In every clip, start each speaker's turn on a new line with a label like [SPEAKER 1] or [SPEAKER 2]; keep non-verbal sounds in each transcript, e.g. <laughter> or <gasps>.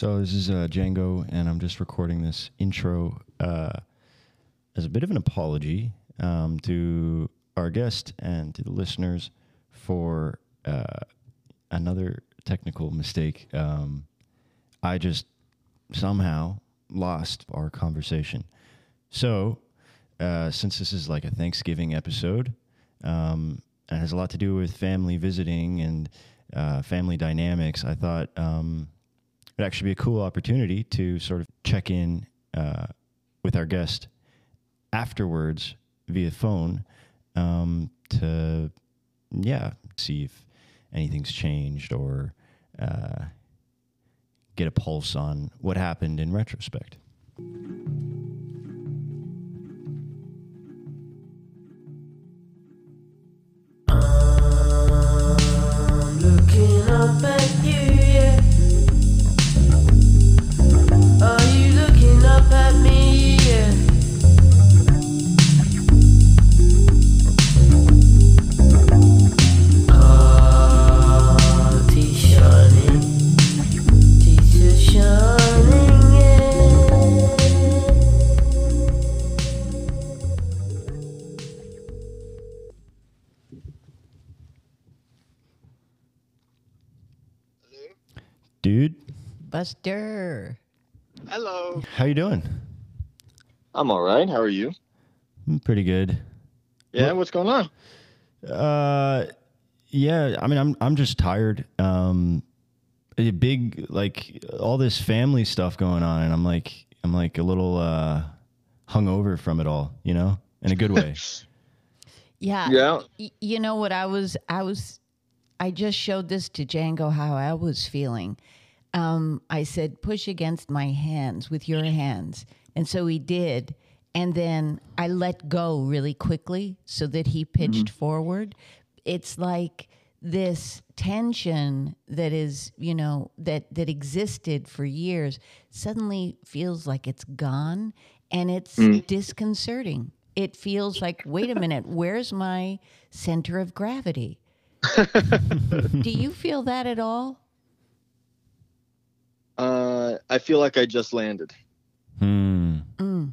[SPEAKER 1] So this is uh, Django, and I'm just recording this intro uh, as a bit of an apology um, to our guest and to the listeners for uh, another technical mistake. Um, I just somehow lost our conversation. So, uh, since this is like a Thanksgiving episode, um, and it has a lot to do with family visiting and uh, family dynamics, I thought um, it'd actually be a cool opportunity to sort of check in uh, with our guest afterwards via phone um, to, yeah, see if anything's changed or uh, get a pulse on what happened in retrospect.
[SPEAKER 2] Looking up at
[SPEAKER 1] Dude,
[SPEAKER 3] Buster.
[SPEAKER 4] Hello.
[SPEAKER 1] how you doing?
[SPEAKER 4] I'm all right. How are you?
[SPEAKER 1] I'm pretty good.
[SPEAKER 4] Yeah, what's going on?
[SPEAKER 1] Uh, yeah. I mean, I'm I'm just tired. Um, a big like all this family stuff going on, and I'm like I'm like a little uh hungover from it all. You know, in a good way. <laughs>
[SPEAKER 3] Yeah.
[SPEAKER 4] Yeah.
[SPEAKER 3] Y- you know what I was I was I just showed this to Django how I was feeling. Um, I said push against my hands with your hands. And so he did. And then I let go really quickly so that he pitched forward. It's like this tension that is, you know, that that existed for years suddenly feels like it's gone and it's disconcerting. It feels like, wait a minute, where's my center of gravity? <laughs> Do you feel that at all?
[SPEAKER 4] Uh, I feel like I just landed.
[SPEAKER 1] Hmm.
[SPEAKER 3] Mm.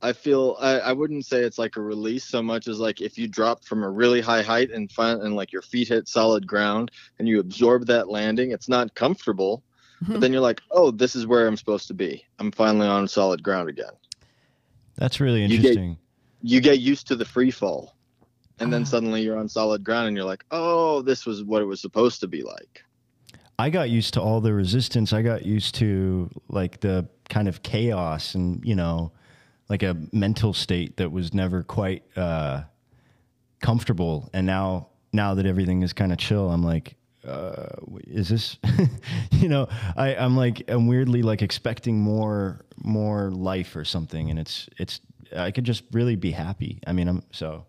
[SPEAKER 4] I feel I, I wouldn't say it's like a release so much as like if you dropped from a really high height and find and like your feet hit solid ground and you absorb that landing, it's not comfortable. But then you're like, oh, this is where I'm supposed to be. I'm finally on solid ground again.
[SPEAKER 1] That's really
[SPEAKER 4] You get-
[SPEAKER 1] interesting.
[SPEAKER 4] You get used to the free fall, and then
[SPEAKER 3] Ah.
[SPEAKER 4] suddenly you're on solid ground and you're like, oh, this was what it was supposed to be like.
[SPEAKER 1] I got used to all the resistance. I got used to like the kind of chaos and, you know, like a mental state that was never quite uh, comfortable. And now, now that everything is kind of chill, I'm like, uh, is this, <laughs> you know, I, I'm like, I'm weirdly like expecting more, more life or something. And it's, it's, I could just really be happy. I mean, I'm so,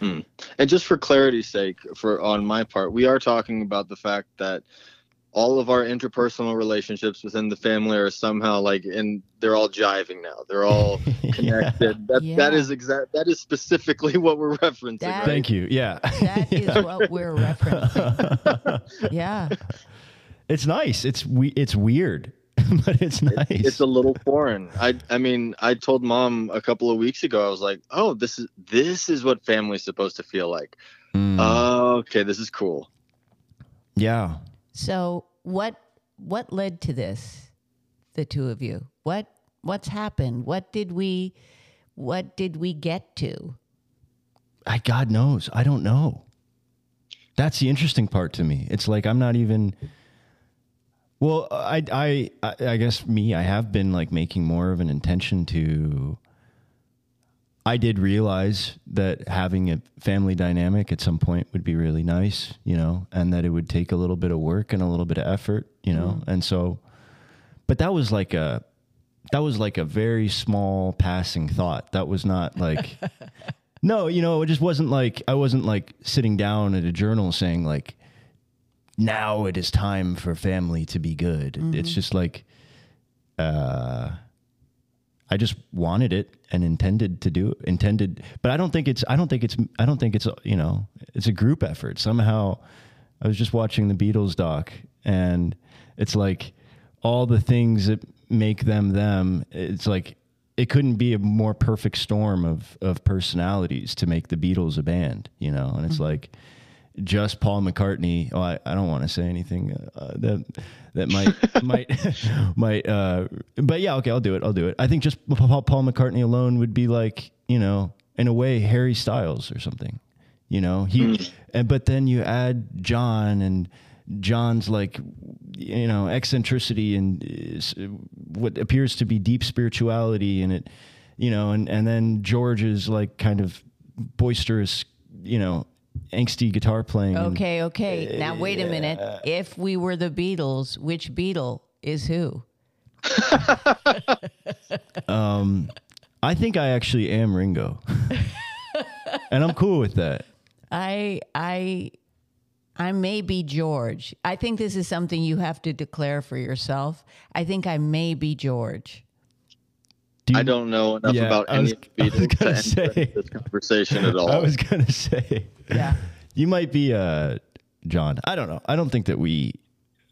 [SPEAKER 1] Hmm.
[SPEAKER 4] And just for clarity's sake, for on my part, we are talking about the fact that all of our interpersonal relationships within the family are somehow like and they're all jiving now. They're all <laughs>
[SPEAKER 1] Yeah.
[SPEAKER 4] connected. That
[SPEAKER 3] Yeah.
[SPEAKER 4] that is exact that is specifically what we're referencing,
[SPEAKER 3] That-
[SPEAKER 4] right?
[SPEAKER 1] Thank you. Yeah.
[SPEAKER 3] That is <laughs>
[SPEAKER 1] Yeah.
[SPEAKER 3] what we're referencing. <laughs> Yeah.
[SPEAKER 1] It's nice. It's we. It's weird, <laughs> but it's nice.
[SPEAKER 4] It's a little foreign. I I mean, I told mom a couple of weeks ago. I was like, "Oh, this is this is what family's supposed to feel like."
[SPEAKER 1] Mm.
[SPEAKER 4] Oh, okay, this is cool.
[SPEAKER 1] yeah.
[SPEAKER 3] So what what led to this? The two of you. What what's happened? What did we what did we get to?
[SPEAKER 1] I God knows. I don't know. That's the interesting part to me. It's like I'm not even. Well, I I I I guess me. I have been like making more of an intention to. I did realize that having a family dynamic at some point would be really nice, you know, and that it would take a little bit of work and a little bit of effort, you know, mm-hmm. and so. But that was like a, that was like a very small passing thought. That was not like. <laughs> No, you know, it just wasn't like I wasn't like sitting down at a journal saying like now it is time for family to be good. It's just like uh I just wanted it and intended to do intended but I don't think it's I don't think it's I don't think it's you know, it's a group effort. Somehow I was just watching the Beatles doc and it's like all the things that make them them. It's like it couldn't be a more perfect storm of of personalities to make the Beatles a band, you know. And it's like just Paul McCartney. Oh, I, I don't want to say anything uh, that that might <laughs> might <laughs> might. Uh, but yeah, okay, I'll do it. I'll do it. I think just Paul, McCartney alone would be like you know, in a way, Harry Styles or something. You know, he. And but then you add John and. John's like, you know, eccentricity and is what appears to be deep spirituality in it, you know, and, and then George is like kind of boisterous, you know, angsty guitar playing.
[SPEAKER 3] Okay, okay. Now wait a minute. If we were the Beatles, which Beatle is who? <laughs>
[SPEAKER 1] um, I think I actually am Ringo. <laughs> and I'm cool with that.
[SPEAKER 3] I I I may be George. I think this is something you have to declare for yourself. I think I may be George.
[SPEAKER 1] Do you-
[SPEAKER 4] I don't know enough
[SPEAKER 1] Yeah,
[SPEAKER 4] about
[SPEAKER 1] I
[SPEAKER 4] any
[SPEAKER 1] was-
[SPEAKER 4] of <laughs> the
[SPEAKER 1] I
[SPEAKER 4] Beatles
[SPEAKER 1] gonna
[SPEAKER 4] to enter
[SPEAKER 1] say.
[SPEAKER 4] this conversation at <laughs> all.
[SPEAKER 1] I was going to say.
[SPEAKER 3] Yeah. <laughs>
[SPEAKER 1] You might be uh John. I don't know. I don't think that we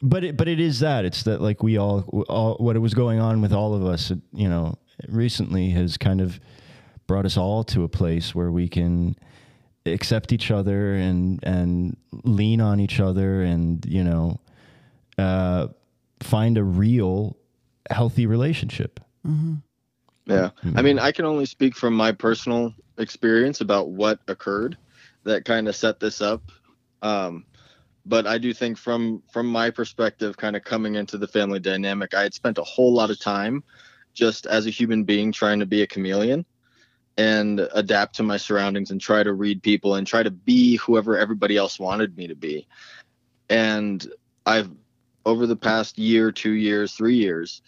[SPEAKER 1] but it but it is that. It's that like we all all what it was going on with all of us, you know, recently has kind of brought us all to a place where we can accept each other and and lean on each other and, you know, uh find a real healthy relationship.
[SPEAKER 4] Yeah. I mean, I can only speak from my personal experience about what occurred that kind of set this up. Um, but I do think from from my perspective, kind of coming into the family dynamic, I had spent a whole lot of time just as a human being trying to be a chameleon and adapt to my surroundings and try to read people and try to be whoever everybody else wanted me to be. And I've over the past year, two years, three years,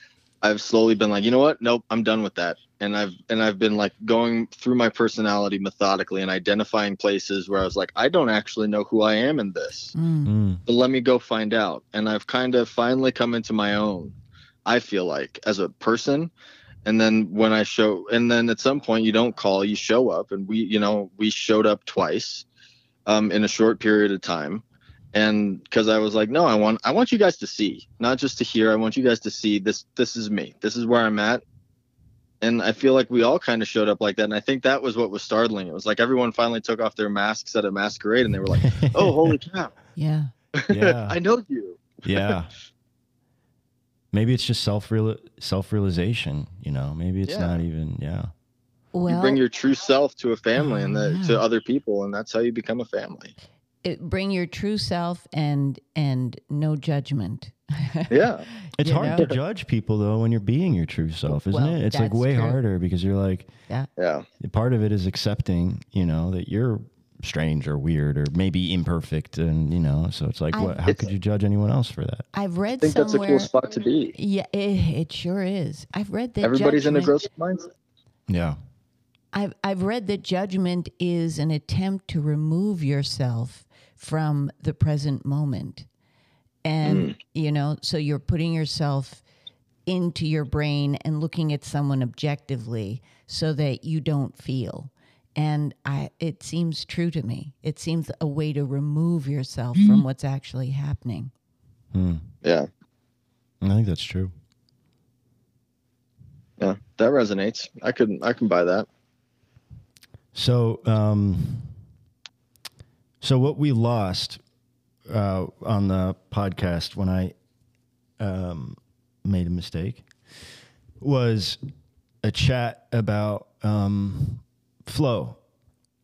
[SPEAKER 4] I've slowly been like, you know what? Nope, I'm done with that. And I've and I've been like going through my personality methodically and identifying places where I was like, I don't actually know who I am in this.
[SPEAKER 3] Mm.
[SPEAKER 1] Mm.
[SPEAKER 4] But let me go find out. And I've kind of finally come into my own, I feel like, as a person. And then when I show and then at some point you don't call, you show up and we, you know, we showed up twice um in a short period of time. And because I was like, no, I want I want you guys to see, not just to hear. I want you guys to see this this is me. This is where I'm at. And I feel like we all kind of showed up like that. And I think that was what was startling. It was like everyone finally took off their masks at a masquerade and they were like, <laughs> oh, holy cow.
[SPEAKER 3] Yeah. <laughs>
[SPEAKER 1] Yeah.
[SPEAKER 4] I know you.
[SPEAKER 1] yeah. <laughs> Maybe it's just self real self realization, you know. Maybe it's
[SPEAKER 4] Yeah.
[SPEAKER 1] not even yeah.
[SPEAKER 3] Well,
[SPEAKER 4] you bring your true self to a family and the,
[SPEAKER 3] yeah.
[SPEAKER 4] to other people, and that's how you become a family.
[SPEAKER 3] It, bring your true self and and no judgment. <laughs>
[SPEAKER 4] Yeah,
[SPEAKER 1] It's
[SPEAKER 3] You
[SPEAKER 1] hard
[SPEAKER 3] know?
[SPEAKER 1] to judge people though when you're being your true self, isn't
[SPEAKER 3] Well,
[SPEAKER 1] it? It's like way
[SPEAKER 3] true.
[SPEAKER 1] harder because you're like
[SPEAKER 3] Yeah.
[SPEAKER 4] yeah,
[SPEAKER 1] part of it is accepting, you know, that you're strange or weird or maybe imperfect and you know, so it's like
[SPEAKER 3] I-
[SPEAKER 1] what how
[SPEAKER 4] It's-
[SPEAKER 1] could you judge anyone else for that?
[SPEAKER 3] I've read
[SPEAKER 4] I think that's a cool spot to be.
[SPEAKER 3] Yeah, it, it sure is. I've read that
[SPEAKER 4] Everybody's in a
[SPEAKER 3] judgment-
[SPEAKER 4] growth mindset.
[SPEAKER 1] Yeah.
[SPEAKER 3] I've I've read that judgment is an attempt to remove yourself from the present moment. And you know, so you're putting yourself into your brain and looking at someone objectively so that you don't feel. And I it seems true to me. It seems a way to remove yourself from what's actually happening.
[SPEAKER 1] Hmm.
[SPEAKER 4] Yeah,
[SPEAKER 1] I think that's true.
[SPEAKER 4] yeah, that resonates. I could, I can buy that.
[SPEAKER 1] So, um, so what we lost uh, on the podcast when I um, made a mistake was a chat about um, flow,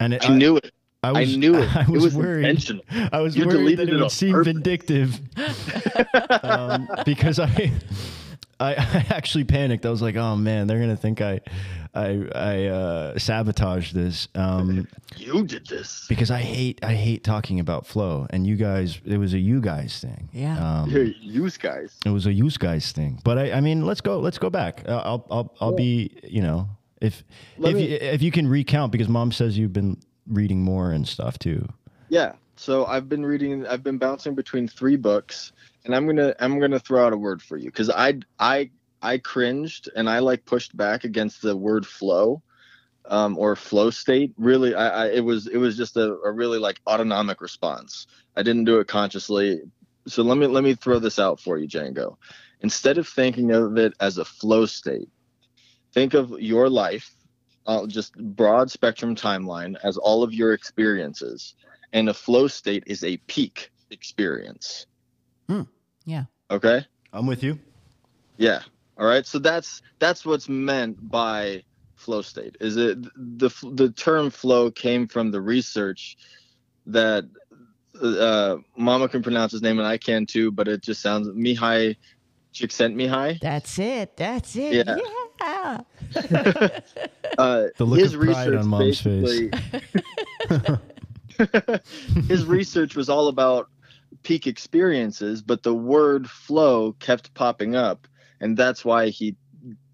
[SPEAKER 1] and it,
[SPEAKER 4] I knew it.
[SPEAKER 1] I,
[SPEAKER 4] I knew it. <laughs>
[SPEAKER 1] I
[SPEAKER 4] It
[SPEAKER 1] was,
[SPEAKER 4] was
[SPEAKER 1] worried.
[SPEAKER 4] intentional.
[SPEAKER 1] I was
[SPEAKER 4] You
[SPEAKER 1] worried that it
[SPEAKER 4] it
[SPEAKER 1] would seem
[SPEAKER 4] purpose.
[SPEAKER 1] vindictive <laughs> um, because I, I, <laughs> I actually panicked. I was like, "Oh man, they're gonna think I, I, I uh, sabotaged this." Um, <laughs>
[SPEAKER 4] You did this.
[SPEAKER 1] because I hate I hate talking about flow, and you guys, it was a you guys thing.
[SPEAKER 3] Yeah.
[SPEAKER 1] um,
[SPEAKER 4] You're use guys.
[SPEAKER 1] it was a use guys thing. But I, I mean, let's go, let's go back. Uh, I'll, I'll, I'll be, you know, if
[SPEAKER 4] Let
[SPEAKER 1] if
[SPEAKER 4] me-
[SPEAKER 1] you, if you can recount because mom says you've been reading more and stuff too.
[SPEAKER 4] Yeah. So I've been reading. I've been bouncing between three books, and I'm gonna, I'm gonna throw out a word for you because I, I, I cringed and I like pushed back against the word flow. um, or flow state. Really, I, I it was it was just a, a really like autonomic response. I didn't do it consciously. So let me let me throw this out for you, Django. instead of thinking of it as a flow state, think of your life, uh, just broad spectrum timeline as all of your experiences, and a flow state is a peak experience.
[SPEAKER 3] Yeah.
[SPEAKER 4] Okay.
[SPEAKER 1] I'm with you.
[SPEAKER 4] Yeah. All right. So that's that's what's meant by flow state. Is it the the term flow came from the research that uh, Mama can pronounce his name and I can too, but it just sounds Mihaly Csikszentmihalyi.
[SPEAKER 3] That's it. That's it.
[SPEAKER 4] Yeah.
[SPEAKER 3] Yeah. <laughs>
[SPEAKER 4] Uh,
[SPEAKER 1] The look
[SPEAKER 4] his
[SPEAKER 1] of pride
[SPEAKER 4] research
[SPEAKER 1] on Mom's face. <laughs> <laughs>
[SPEAKER 4] his research was all about peak experiences, but the word flow kept popping up, and that's why he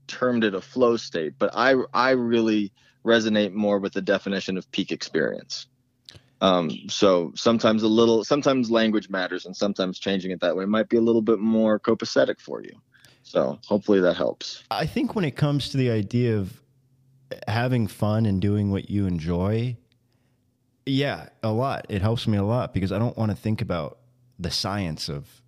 [SPEAKER 4] termed it a flow state. But I I really resonate more with the definition of peak experience. Um, so sometimes a little, sometimes language matters, and sometimes changing it that way might be a little bit more copacetic for you. So hopefully that helps.
[SPEAKER 1] I think when it comes to the idea of having fun and doing what you enjoy, yeah, a lot. It helps me a lot because I don't want to think about the science of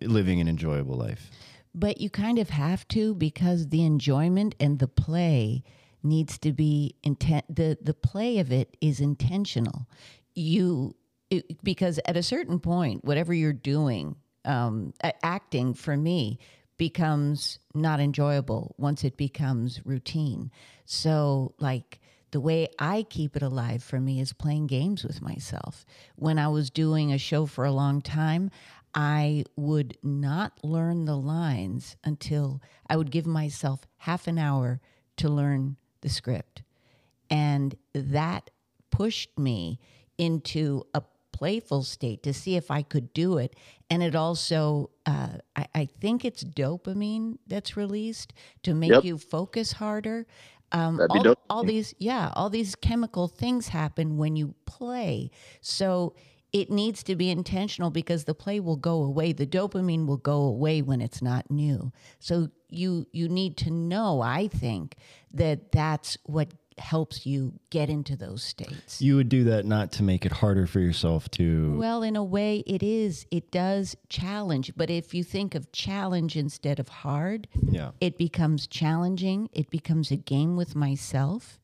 [SPEAKER 1] living an enjoyable life.
[SPEAKER 3] But you kind of have to because the enjoyment and the play needs to be intent. The the play of it is intentional. You it, because at a certain point, whatever you're doing, um, acting for me becomes not enjoyable once it becomes routine. So like the way I keep it alive for me is playing games with myself. When I was doing a show for a long time, I would not learn the lines until I would give myself half an hour to learn the script. And that pushed me into a playful state to see if I could do it. And it also, uh, I, I think it's dopamine that's released to make
[SPEAKER 4] Yep.
[SPEAKER 3] you focus harder. Um, all, all these, yeah, all these chemical things happen when you play. So it needs to be intentional because the play will go away. The dopamine will go away when it's not new. So you you need to know, I think, that that's what helps you get into those states.
[SPEAKER 1] You would do that not to make it harder for yourself to.
[SPEAKER 3] Well, in a way, it is. It does challenge. But if you think of challenge instead of hard,
[SPEAKER 1] yeah.
[SPEAKER 3] it becomes challenging. It becomes a game with myself.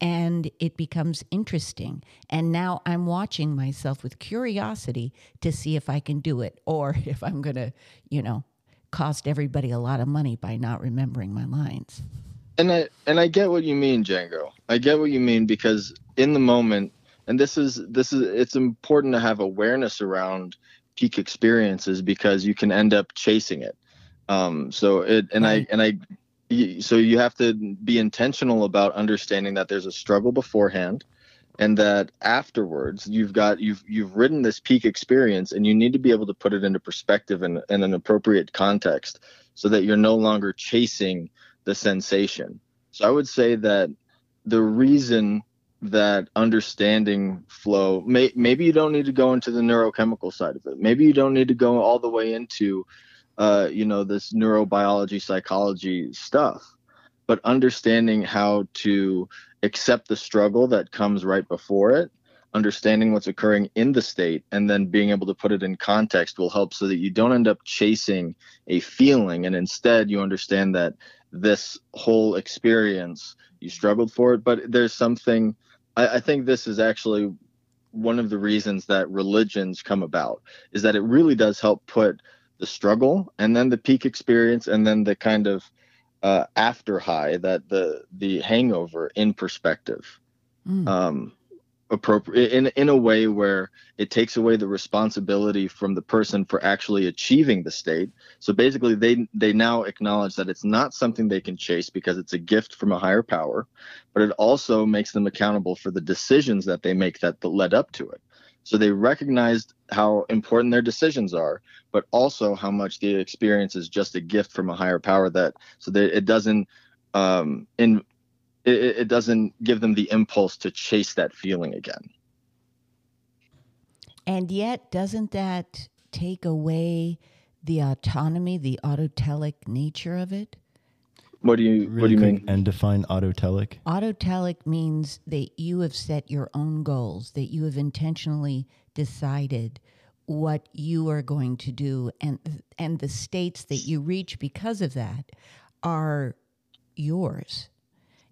[SPEAKER 3] And it becomes interesting. And now I'm watching myself with curiosity to see if I can do it or <laughs> if I'm going to, you know, cost everybody a lot of money by not remembering my lines.
[SPEAKER 4] And I and I get what you mean, Django. I get what you mean because in the moment, and this is this is it's important to have awareness around peak experiences because you can end up chasing it. Um, so it and. I and I so you have to be intentional about understanding that there's a struggle beforehand and that afterwards you've got you've you've ridden this peak experience and you need to be able to put it into perspective and in an appropriate context so that you're no longer chasing the sensation. So I would say that the reason that understanding flow, may, maybe you don't need to go into the neurochemical side of it. Maybe you don't need to go all the way into, uh, you know, this neurobiology, psychology stuff. But understanding how to accept the struggle that comes right before it, understanding what's occurring in the state, and then being able to put it in context will help so that you don't end up chasing a feeling and instead you understand that this whole experience you struggled for it but there's something I, I think this is actually one of the reasons that religions come about is that it really does help put the struggle and then the peak experience and then the kind of uh, after high that the the hangover in perspective
[SPEAKER 3] Mm.
[SPEAKER 4] um appropriate in in a way where it takes away the responsibility from the person for actually achieving the state. So basically they they now acknowledge that it's not something they can chase because it's a gift from a higher power but it also makes them accountable for the decisions that they make that, that led up to it. So they recognized how important their decisions are but also how much the experience is just a gift from a higher power that so that it doesn't um in it, it doesn't give them the impulse to chase that feeling again
[SPEAKER 3] And yet, doesn't that take away the autonomy, the autotelic nature of it?
[SPEAKER 4] what do you what do you mean
[SPEAKER 1] and define autotelic.
[SPEAKER 3] Autotelic means that you have set your own goals, that you have intentionally decided what you are going to do and and the states that you reach because of that are yours A- a-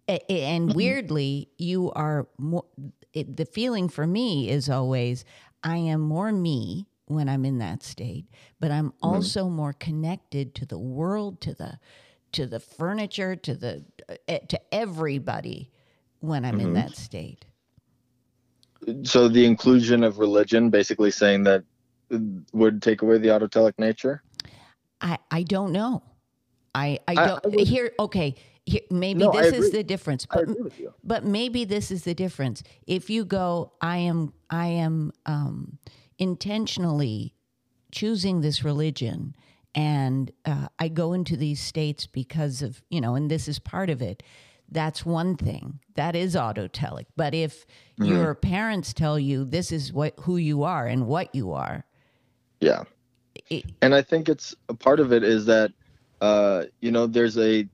[SPEAKER 3] and weirdly you are more it, the feeling for me is always i am more me when i'm in that state but i'm also more connected to the world to the to the furniture to the uh, to everybody when i'm in that state
[SPEAKER 4] So the inclusion of religion, basically saying that uh, would take away the autotelic nature.
[SPEAKER 3] I, I don't know. I I
[SPEAKER 4] I-
[SPEAKER 3] don't
[SPEAKER 4] I would-
[SPEAKER 3] here. Okay, maybe
[SPEAKER 4] No,
[SPEAKER 3] this is the difference.
[SPEAKER 4] I
[SPEAKER 3] But
[SPEAKER 4] agree with you.
[SPEAKER 3] but maybe this is the difference. If you go, I am I am um, intentionally choosing this religion, and uh, I go into these states because of you know, and this is part of it. That's one thing. That is autotelic. But if
[SPEAKER 4] Mm-hmm.
[SPEAKER 3] your parents tell you this is what who you are and what you are,
[SPEAKER 4] Yeah.
[SPEAKER 3] it,
[SPEAKER 4] and I think it's a part of it is that uh, you know there's a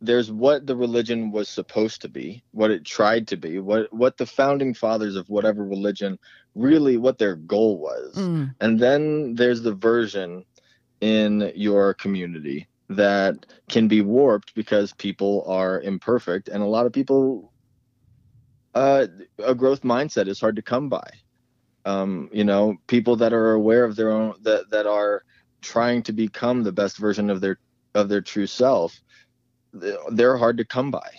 [SPEAKER 4] there's what the religion was supposed to be, what it tried to be, what what the founding fathers of whatever religion really what their goal was,
[SPEAKER 3] mm,
[SPEAKER 4] and then there's the version in your community that can be warped because people are imperfect, and a lot of people uh, a growth mindset is hard to come by. Um, you know, people that are aware of their own that that are trying to become the best version of their of their true self, they're hard to come by,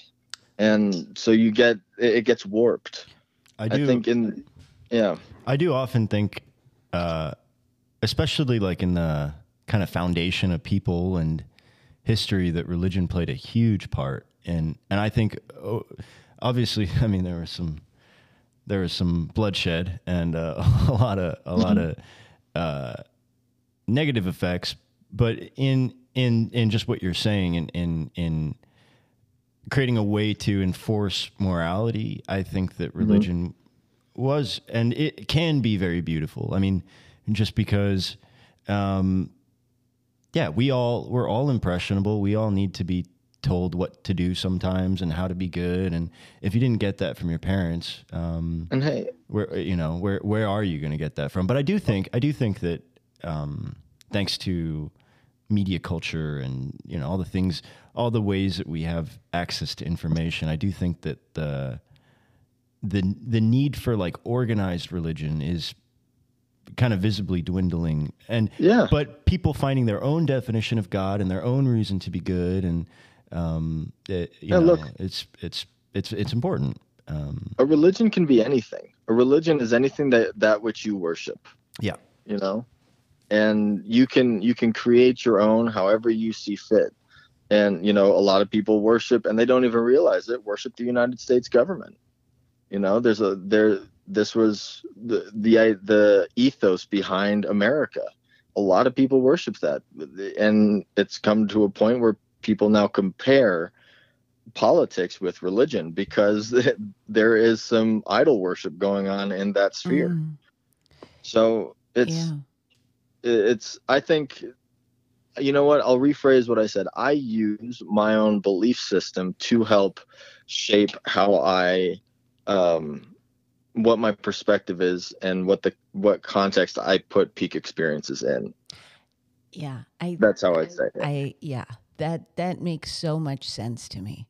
[SPEAKER 4] and so you get it gets warped.
[SPEAKER 1] I
[SPEAKER 4] I,
[SPEAKER 1] do.
[SPEAKER 4] think in yeah,
[SPEAKER 1] I do often think, uh, especially like in the kind of foundation of people and history, that religion played a huge part. And and I think, oh, obviously, <laughs> I mean, there was some there was some bloodshed and uh, <laughs> a lot of a lot of uh, negative effects. But in in in just what you're saying, in in in creating a way to enforce morality, I think that religion was and it can be very beautiful. I mean, just because, um, yeah, we all we're all impressionable. We all need to be told what to do sometimes and how to be good. And if you didn't get that from your parents, um,
[SPEAKER 4] and hey,
[SPEAKER 1] where you know where where are you going to get that from? But I do think I do think that um, thanks to media culture and you know all the things, all the ways that we have access to information, I do think that the the the need for like organized religion is kind of visibly dwindling and
[SPEAKER 4] Yeah.
[SPEAKER 1] but people finding their own definition of god and their own reason to be good and um it, you
[SPEAKER 4] Yeah,
[SPEAKER 1] know,
[SPEAKER 4] look.
[SPEAKER 1] it's it's it's it's important um
[SPEAKER 4] a religion can be anything. A religion is anything that that which you worship.
[SPEAKER 1] yeah
[SPEAKER 4] you know and you can you can create your own however you see fit. And you know a lot of people worship and they don't even realize it worship the united states government. You know there's a there this was the the the ethos behind america. A lot of people worship that and it's come to a point where people now compare politics with religion because <laughs> there is some idol worship going on in that sphere.
[SPEAKER 3] Mm,
[SPEAKER 4] so it's
[SPEAKER 3] yeah.
[SPEAKER 4] It's i think you know what i'll rephrase what i said i use my own belief system to help shape how i um what my perspective is and what the what context i put peak experiences in
[SPEAKER 3] Yeah, I
[SPEAKER 4] that's how i'd say it
[SPEAKER 3] I yeah, that that makes so much sense to me.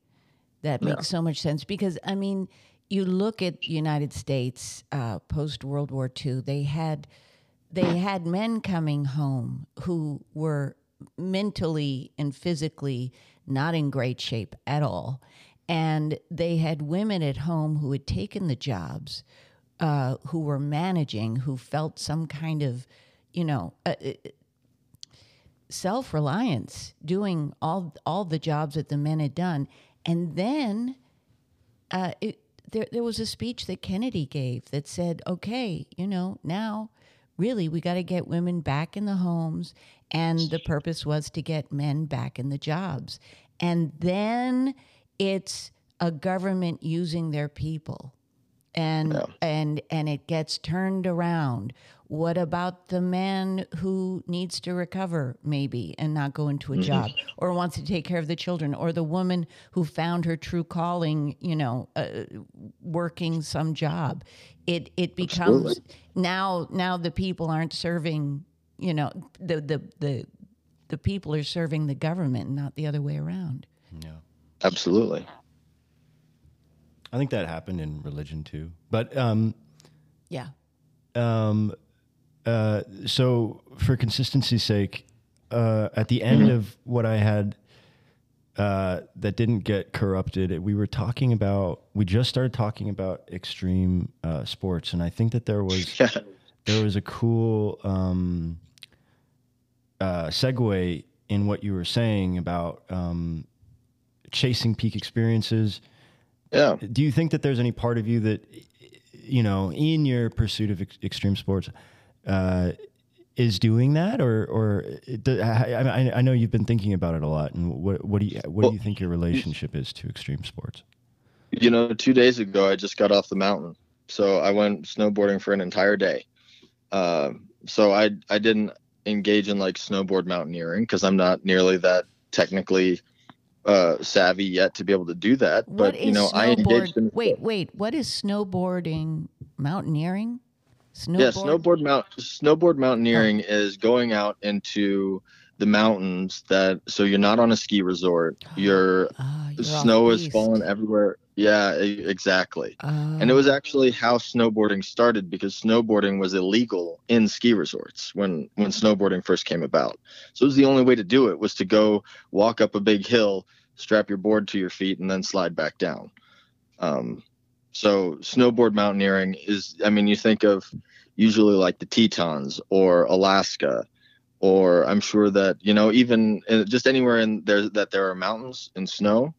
[SPEAKER 3] That
[SPEAKER 4] Yeah.
[SPEAKER 3] makes so much sense because I mean, you look at United States uh, post World War II. They had they had men coming home who were mentally and physically not in great shape at all, and they had women at home who had taken the jobs, uh, who were managing, who felt some kind of, you know. Uh, self reliance, doing all all the jobs that the men had done, and then uh, it, there there was a speech that Kennedy gave that said, "Okay, you know now." Really, we got to get women back in the homes, and the purpose was to get men back in the jobs. And then it's a government using their people and
[SPEAKER 4] Yeah.
[SPEAKER 3] and and it gets turned around. What about the man who needs to recover maybe and not go into a
[SPEAKER 4] Mm-hmm.
[SPEAKER 3] job or wants to take care of the children or the woman who found her true calling, you know, uh, working some job. It it becomes
[SPEAKER 4] Absolutely.
[SPEAKER 3] now now the people aren't serving, you know, the the the the people are serving the government, not the other way around.
[SPEAKER 1] Yeah.
[SPEAKER 4] Absolutely.
[SPEAKER 1] I think that happened in religion too. But um,
[SPEAKER 3] Yeah.
[SPEAKER 1] um, uh, so for consistency's sake, uh, at the end of what I had uh, that didn't get corrupted, we were talking about. We just started talking about extreme uh, sports, and I think that there was <laughs> there was a cool um, uh, segue in what you were saying about um, chasing peak experiences.
[SPEAKER 4] Yeah.
[SPEAKER 1] Do you think that there's any part of you that, you know, in your pursuit of ex- extreme sports, uh, is doing that, or or do- I, I, I know you've been thinking about it a lot, and what what do you what
[SPEAKER 4] Well,
[SPEAKER 1] do you think your relationship is to extreme sports?
[SPEAKER 4] You know, two days ago, I just got off the mountain. So I went snowboarding for an entire day. Uh, so I, I didn't engage in like snowboard mountaineering because I'm not nearly that technically uh, savvy yet to be able to do that.
[SPEAKER 3] What
[SPEAKER 4] but, you know, I engaged in.
[SPEAKER 3] Wait, wait. What is snowboarding? Mountaineering? Snowboard?
[SPEAKER 4] Yeah, snowboard mount snowboard mountaineering is going out into the mountains that so you're not on a ski resort. You're
[SPEAKER 3] Ah,
[SPEAKER 4] snow is falling everywhere. Yeah, exactly. And it
[SPEAKER 3] Ah,
[SPEAKER 4] was actually how snowboarding started because snowboarding was illegal in ski resorts when when snowboarding first came about. So it was the only way to do it was to go walk up a big hill, strap your board to your feet, and then slide back down. Um, so snowboard mountaineering is, I mean, you think of usually like the Tetons or Alaska, or I'm sure that you know even uh, just anywhere in there that there are mountains and snow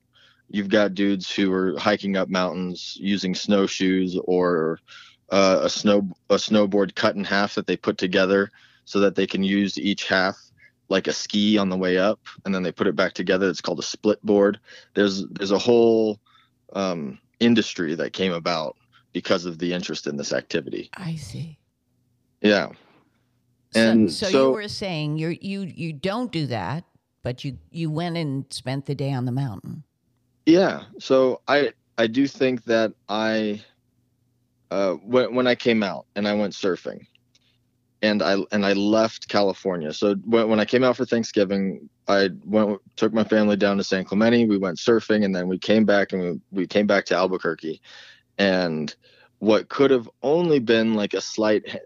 [SPEAKER 4] you've got dudes who are hiking up mountains using snowshoes or uh, a snow a snowboard cut in half that they put together so that they can use each half like a ski on the way up and then they put it back together it's called a split board there's there's a whole um, industry that came about because of the interest in this activity
[SPEAKER 3] I see.
[SPEAKER 4] yeah
[SPEAKER 3] So,
[SPEAKER 4] And
[SPEAKER 3] so,
[SPEAKER 4] so-
[SPEAKER 3] you were saying you you you don't do that, but you you went and spent the day on the mountain.
[SPEAKER 4] Yeah. So I I do think that I uh when when I came out and I went surfing and I and I left California. So when when I came out for Thanksgiving, I went took my family down to San Clemente. We went surfing and then we came back and we, we came back to Albuquerque. And what could have only been like a slight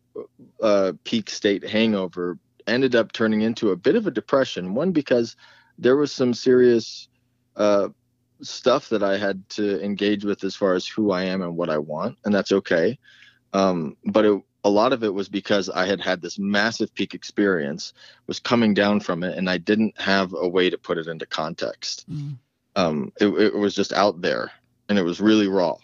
[SPEAKER 4] uh, peak state hangover ended up turning into a bit of a depression. One because there was some serious uh, stuff that I had to engage with as far as who I am and what I want, and that's okay. Um, but it, a lot of it was because I had had this massive peak experience, was coming down from it, and I didn't have a way to put it into context.
[SPEAKER 3] Mm.
[SPEAKER 4] Um, it, it was just out there, and it was really raw.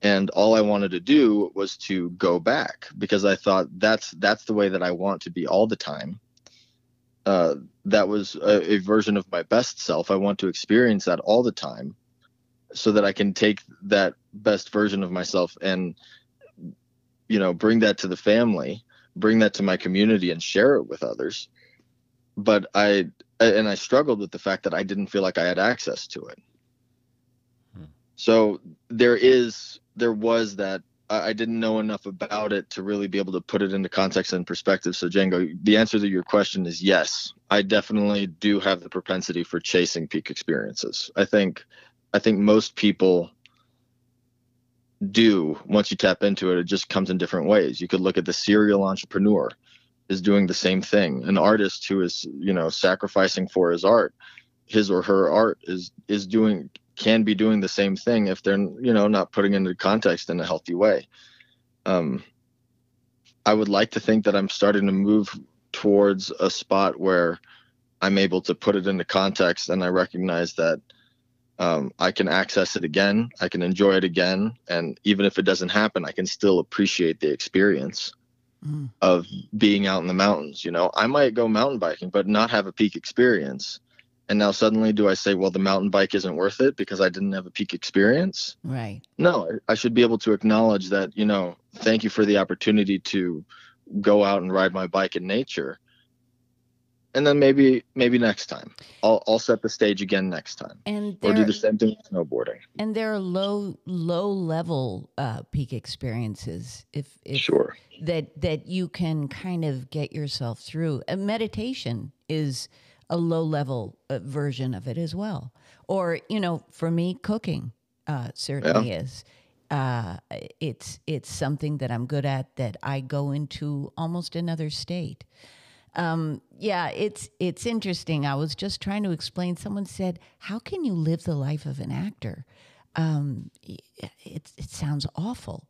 [SPEAKER 4] And all I wanted to do was to go back because I thought that's that's the way that I want to be all the time. Uh, that was a, a version of my best self. I want to experience that all the time so that I can take that best version of myself and, you know, bring that to the family, bring that to my community and share it with others. But I, and I struggled with the fact that I didn't feel like I had access to it.
[SPEAKER 1] Hmm.
[SPEAKER 4] So there is, there was that I didn't know enough about it to really be able to put it into context and perspective. So Django, the answer to your question is yes. I definitely do have the propensity for chasing peak experiences. I think I think most people do once you tap into it, it just comes in different ways. You could look at the serial entrepreneur is doing the same thing. An artist who is, you know, sacrificing for his art, his or her art is is doing can be doing the same thing if they're you know not putting into context in a healthy way. Um i would like to think that i'm starting to move towards a spot where i'm able to put it into context and i recognize that um, i can access it again i can enjoy it again and even if it doesn't happen i can still appreciate the experience
[SPEAKER 3] Mm.
[SPEAKER 4] of being out in the mountains you know? I might go mountain biking but not have a peak experience And now suddenly, do I say, well, the mountain bike isn't worth it because I didn't have a peak experience?
[SPEAKER 3] Right.
[SPEAKER 4] No, I should be able to acknowledge that, you know, thank you for the opportunity to go out and ride my bike in nature. And then maybe maybe next time. I'll I'll set the stage again next time.
[SPEAKER 3] And
[SPEAKER 4] Or do the same thing with snowboarding.
[SPEAKER 3] and there are low low level uh, peak experiences if if
[SPEAKER 4] Sure.
[SPEAKER 3] that that you can kind of get yourself through. And meditation is a low level uh, version of it as well. Or you know, for me, cooking uh, certainly is. Uh, it's it's something that I'm good at that I go into almost another state. Um, yeah, it's it's interesting. I was just trying to explain. Someone said, "How can you live the life of an actor?" Um, it it sounds awful.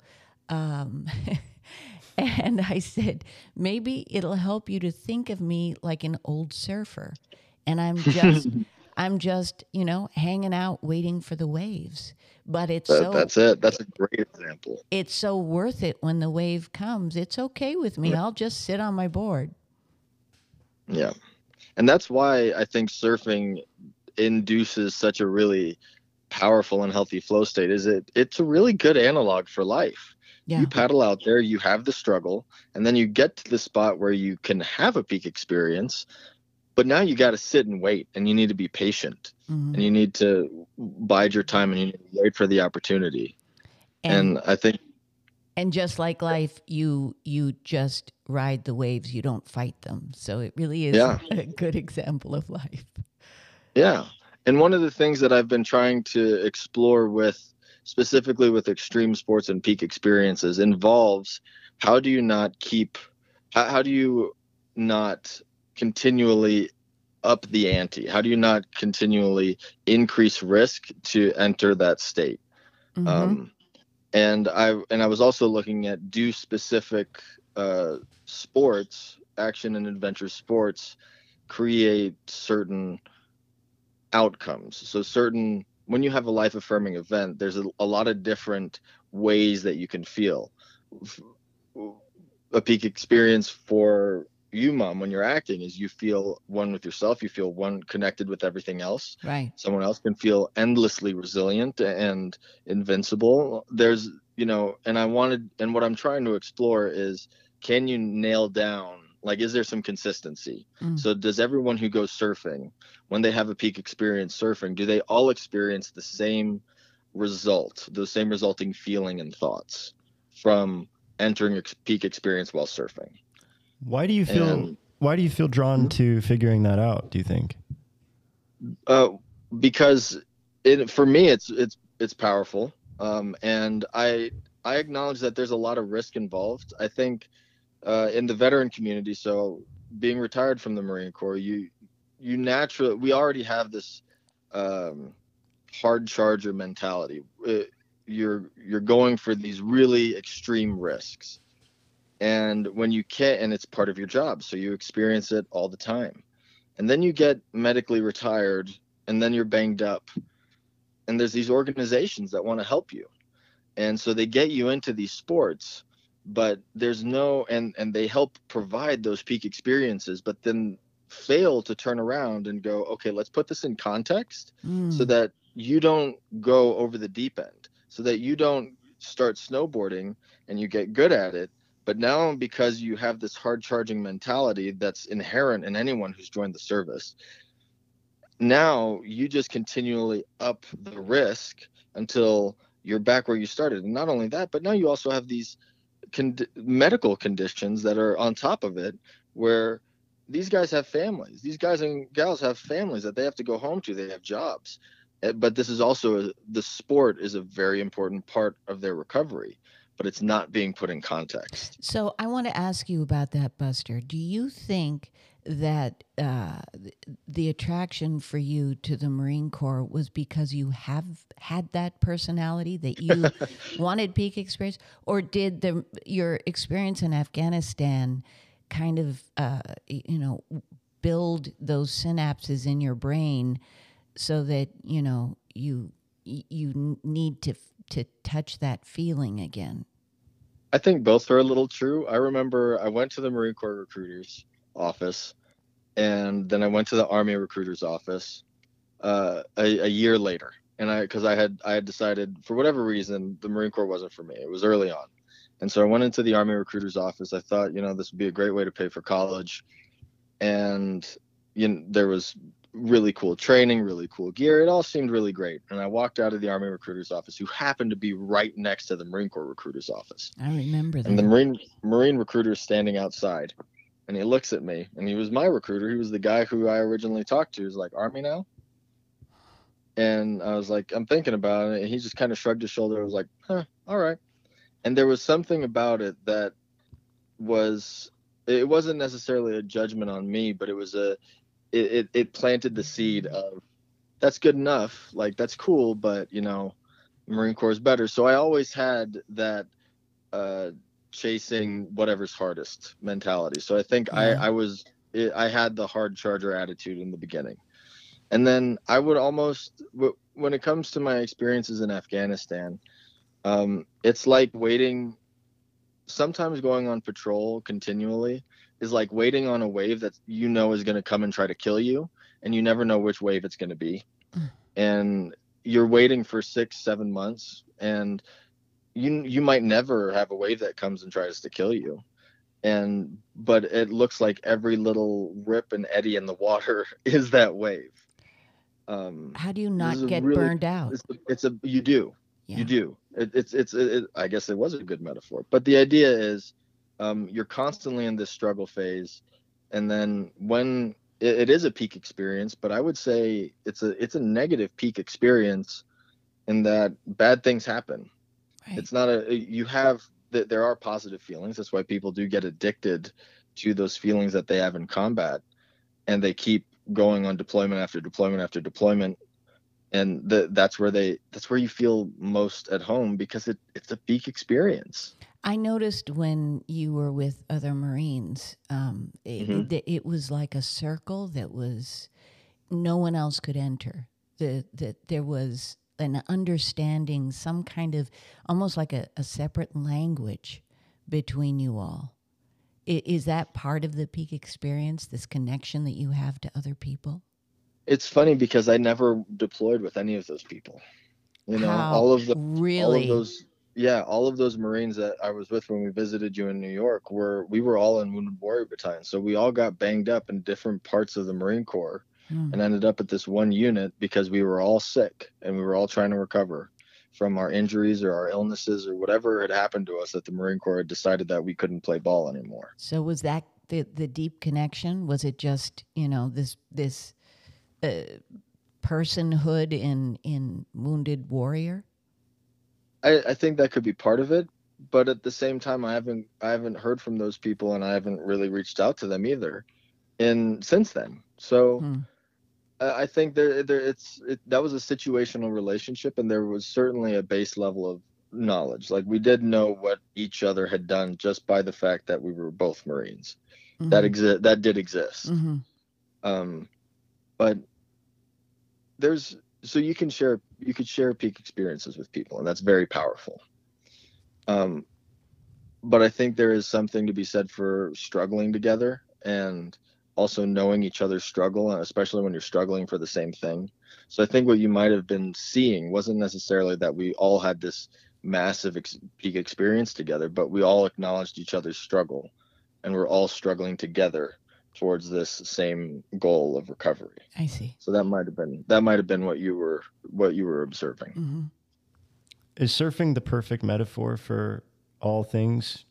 [SPEAKER 3] Um, <laughs> and I said, maybe it'll help you to think of me like an old surfer, and I'm just <laughs> I'm just you know hanging out waiting for the waves. But it's
[SPEAKER 4] That,
[SPEAKER 3] so
[SPEAKER 4] that's it. That's a great example.
[SPEAKER 3] it's so worth it when the wave comes. It's okay with me. I'll just sit on my board.
[SPEAKER 4] Yeah. And that's why I think surfing induces such a really powerful and healthy flow state is it it's a really good analog for life.
[SPEAKER 3] Yeah.
[SPEAKER 4] You paddle out there, you have the struggle, and then you get to the spot where you can have a peak experience, but now you got to sit and wait and you need to be patient
[SPEAKER 3] Mhm.
[SPEAKER 4] and you need to bide your time and you need to wait for the opportunity.
[SPEAKER 3] And,
[SPEAKER 4] And I think
[SPEAKER 3] and just like life, you you just ride the waves. You don't fight them. So it really is
[SPEAKER 4] Yeah. <laughs>
[SPEAKER 3] a good example of life.
[SPEAKER 4] Yeah. And one of the things that I've been trying to explore with specifically with extreme sports and peak experiences involves how do you not keep how, how do you not continually up the ante? How do you not continually increase risk to enter that state?
[SPEAKER 3] Mhm.
[SPEAKER 4] Um, and I and I was also looking at do specific uh, sports, action and adventure sports, create certain outcomes. So certain when you have a life affirming event, there's a, a lot of different ways that you can feel. A peak experience for you, mom, when you're acting is you feel one with yourself, you feel one connected with everything else
[SPEAKER 3] right.
[SPEAKER 4] someone else can feel endlessly resilient and invincible there's you know and i wanted and what i'm trying to explore is can you nail down like is there some consistency
[SPEAKER 3] Mm.
[SPEAKER 4] so does everyone who goes surfing when they have a peak experience surfing do they all experience the same result the same resulting feeling and thoughts from entering a peak experience while surfing
[SPEAKER 1] Why do you feel?
[SPEAKER 4] And-
[SPEAKER 1] why do you feel drawn to figuring that out? Do you think?
[SPEAKER 4] uh, because it for me it's it's it's powerful um, and i i acknowledge that there's a lot of risk involved i think uh, in the veteran community so being retired from the marine corps you you naturally we already have this um, hard charger mentality Uh, you're you're going for these really extreme risks and when you can't and it's part of your job so you experience it all the time. And then you get medically retired and then you're banged up. And there's these organizations that want to help you. And so they get you into these sports but there's no and and they help provide those peak experiences but then fail to turn around and go okay let's put this in context
[SPEAKER 3] Mm.
[SPEAKER 4] so that you don't go over the deep end so that you don't start snowboarding and you get good at it but now because you have this hard charging mentality that's inherent in anyone who's joined the service now you just continually up the risk until you're back where you started. And not only that but now you also have these con- medical conditions that are on top of it where these guys have families. These guys and gals have families that they have to go home to. They have jobs. Uh, but this is also the sport is a very important part of their recovery but it's not being put in context
[SPEAKER 3] So I want to ask you about that, Buster. Do you think that uh, the attraction for you to the Marine Corps was because you have had that personality that you <laughs> wanted peak experience, or did the your experience in Afghanistan kind of uh, you know build those synapses in your brain so that you know you you need to to touch that feeling again?
[SPEAKER 4] I think both are a little true. I remember I went to the Marine Corps recruiters office and then I went to the Army recruiters office uh, a, a year later, and I because I had I had decided for whatever reason the Marine Corps wasn't for me. It was early on, and so I went into the Army recruiter's office. I thought, you know, this would be a great way to pay for college, and you know, there was really cool training, really cool gear. It all seemed really great. And I walked out of the Army recruiter's office, who happened to be right next to the Marine Corps recruiter's office.
[SPEAKER 3] I remember that.
[SPEAKER 4] And the Marine Marine recruiter is standing outside, and he looks at me, and he was my recruiter. He was the guy who I originally talked to. He's like, Army now? And I was like, I'm thinking about it. And he just kind of shrugged his shoulder. I was like, huh, all right. And there was something about it that was, it wasn't necessarily a judgment on me, but it was a, it, it, it planted the seed of, that's good enough. Like, that's cool, but, you know, Marine Corps is better. So I always had that, uh, chasing whatever's hardest mentality. So I think. I, I was, I had the hard charger attitude in the beginning and then I would almost when it comes to my experiences in Afghanistan, um, it's like waiting. Sometimes going on patrol continually is like waiting on a wave that you know is going to come and try to kill you, and you never know which wave it's going to be,
[SPEAKER 3] Mm.
[SPEAKER 4] and you're waiting for six, seven months, and you you might never have a wave that comes and tries to kill you and but it looks like every little rip and eddy in the water <laughs> is that wave um
[SPEAKER 3] How do you not get
[SPEAKER 4] really-
[SPEAKER 3] burned out?
[SPEAKER 4] it's, it's a you do
[SPEAKER 3] Yeah.
[SPEAKER 4] you do it, it's it's it, i guess it was a good metaphor but the idea is um you're constantly in this struggle phase. And then when it, it is a peak experience but i would say it's a it's a negative peak experience in that bad things happen.
[SPEAKER 3] Right.
[SPEAKER 4] it's not a you have that there are positive feelings. That's why people do get addicted to those feelings that they have in combat. And they keep going on deployment after deployment after deployment. And the, that's where they that's where you feel most at home because it, it's a peak experience
[SPEAKER 3] I noticed when you were with other Marines, um, it,
[SPEAKER 4] Mhm.
[SPEAKER 3] it, it was like a circle that was no one else could enter. The that there was an understanding, some kind of almost like a, a separate language between you all. I- Is that part of the peak experience? This connection that you have to other people?
[SPEAKER 4] it's funny because i never deployed with any of those people you know
[SPEAKER 3] How?
[SPEAKER 4] all of the
[SPEAKER 3] really
[SPEAKER 4] all of those yeah all of those marines that i was with when we visited you in new york were we were all in wounded warrior battalion so we all got banged up in different parts of the marine corps
[SPEAKER 3] Hmm.
[SPEAKER 4] and ended up at this one unit because we were all sick and we were all trying to recover from our injuries or our illnesses or whatever had happened to us that the marine corps had decided that we couldn't play ball anymore
[SPEAKER 3] So was that the the deep connection? Was it just you know this this uh, personhood in in wounded warrior?
[SPEAKER 4] I, I think that could be part of it but at the same time i haven't i haven't heard from those people and i haven't really reached out to them either and since then so
[SPEAKER 3] Hmm.
[SPEAKER 4] I I think there, there it's it, that was a situational relationship, and there was certainly a base level of knowledge. Like we did know what each other had done just by the fact that we were both Marines. That
[SPEAKER 3] Mhm.
[SPEAKER 4] exist that did exist.
[SPEAKER 3] Mhm.
[SPEAKER 4] Um, but there's so you can share you could share peak experiences with people, and that's very powerful. Um, but I think there is something to be said for struggling together and also knowing each other's struggle, especially when you're struggling for the same thing. So I think what you might have been seeing wasn't necessarily that we all had this massive ex- peak experience together, but we all acknowledged each other's struggle, and we're all struggling together towards this same goal of recovery.
[SPEAKER 3] I see.
[SPEAKER 4] So that might have been that might have been what you were what you were observing.
[SPEAKER 3] hmm
[SPEAKER 1] Is surfing the perfect metaphor for all things